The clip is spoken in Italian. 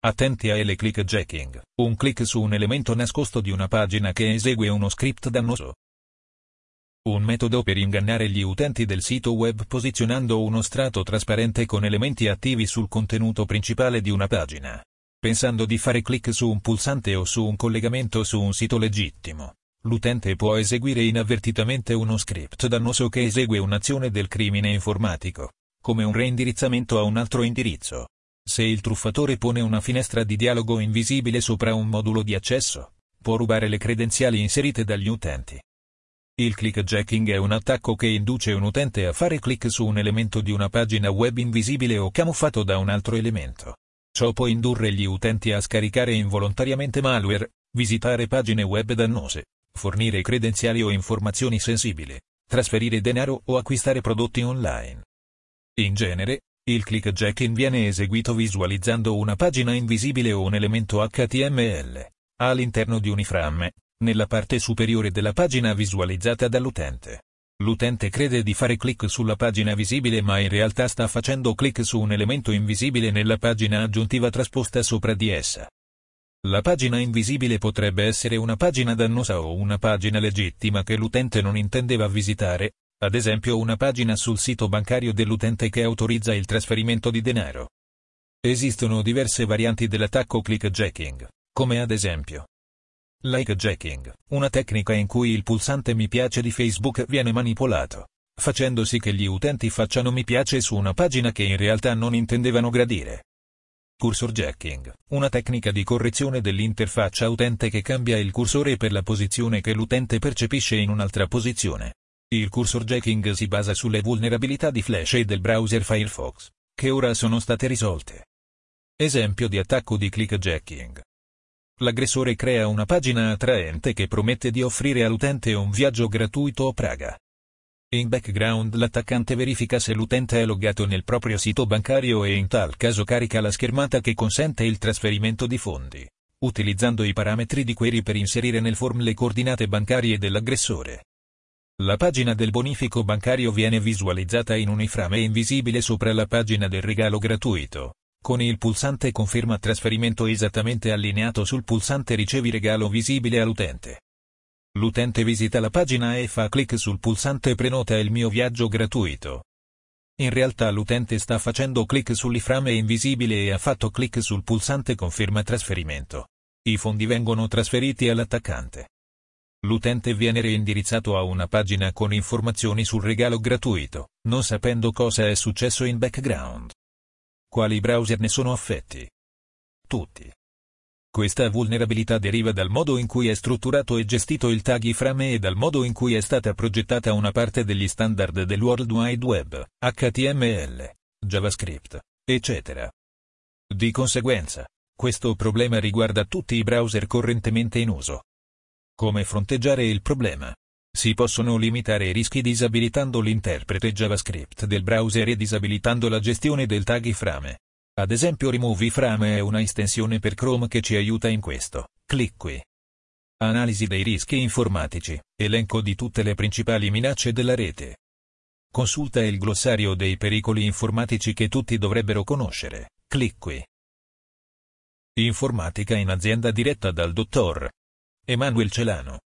Attenti a L clickjacking, un click su un elemento nascosto di una pagina che esegue uno script dannoso. Un metodo per ingannare gli utenti del sito web posizionando uno strato trasparente con elementi attivi sul contenuto principale di una pagina. Pensando di fare click su un pulsante o su un collegamento su un sito legittimo, l'utente può eseguire inavvertitamente uno script dannoso che esegue un'azione del crimine informatico, come un reindirizzamento a un altro indirizzo. Se il truffatore pone una finestra di dialogo invisibile sopra un modulo di accesso, può rubare le credenziali inserite dagli utenti. Il clickjacking è un attacco che induce un utente a fare click su un elemento di una pagina web invisibile o camuffato da un altro elemento. Ciò può indurre gli utenti a scaricare involontariamente malware, visitare pagine web dannose, fornire credenziali o informazioni sensibili, trasferire denaro o acquistare prodotti online. In genere, il clickjacking viene eseguito visualizzando una pagina invisibile o un elemento HTML all'interno di un iframe, nella parte superiore della pagina visualizzata dall'utente. L'utente crede di fare clic sulla pagina visibile ma in realtà sta facendo clic su un elemento invisibile nella pagina aggiuntiva trasposta sopra di essa. La pagina invisibile potrebbe essere una pagina dannosa o una pagina legittima che l'utente non intendeva visitare, ad esempio una pagina sul sito bancario dell'utente che autorizza il trasferimento di denaro. Esistono diverse varianti dell'attacco clickjacking, come ad esempio Likejacking, una tecnica in cui il pulsante mi piace di Facebook viene manipolato, facendo sì che gli utenti facciano mi piace su una pagina che in realtà non intendevano gradire. Cursor jacking, una tecnica di correzione dell'interfaccia utente che cambia il cursore per la posizione che l'utente percepisce in un'altra posizione. Il cursor jacking si basa sulle vulnerabilità di Flash e del browser Firefox, che ora sono state risolte. Esempio di attacco di clickjacking. L'aggressore crea una pagina attraente che promette di offrire all'utente un viaggio gratuito a Praga. In background l'attaccante verifica se l'utente è loggato nel proprio sito bancario e in tal caso carica la schermata che consente il trasferimento di fondi, utilizzando i parametri di query per inserire nel form le coordinate bancarie dell'aggressore. La pagina del bonifico bancario viene visualizzata in un iframe invisibile sopra la pagina del regalo gratuito. Con il pulsante conferma trasferimento esattamente allineato sul pulsante ricevi regalo visibile all'utente. L'utente visita la pagina e fa clic sul pulsante prenota il mio viaggio gratuito. In realtà l'utente sta facendo clic sull'iframe invisibile e ha fatto clic sul pulsante conferma trasferimento. I fondi vengono trasferiti all'attaccante. L'utente viene reindirizzato a una pagina con informazioni sul regalo gratuito, non sapendo cosa è successo in background. Quali browser ne sono affetti? Tutti. Questa vulnerabilità deriva dal modo in cui è strutturato e gestito il tag iframe e dal modo in cui è stata progettata una parte degli standard del World Wide Web, HTML, JavaScript, eccetera. Di conseguenza, questo problema riguarda tutti i browser correntemente in uso. Come fronteggiare il problema? Si possono limitare i rischi disabilitando l'interprete JavaScript del browser e disabilitando la gestione del tag iframe. Ad esempio Remove iframe è una estensione per Chrome che ci aiuta in questo. Clic qui. Analisi dei rischi informatici, elenco di tutte le principali minacce della rete. Consulta il glossario dei pericoli informatici che tutti dovrebbero conoscere. Clic qui. Informatica in azienda diretta dal dottor Emanuel Celano.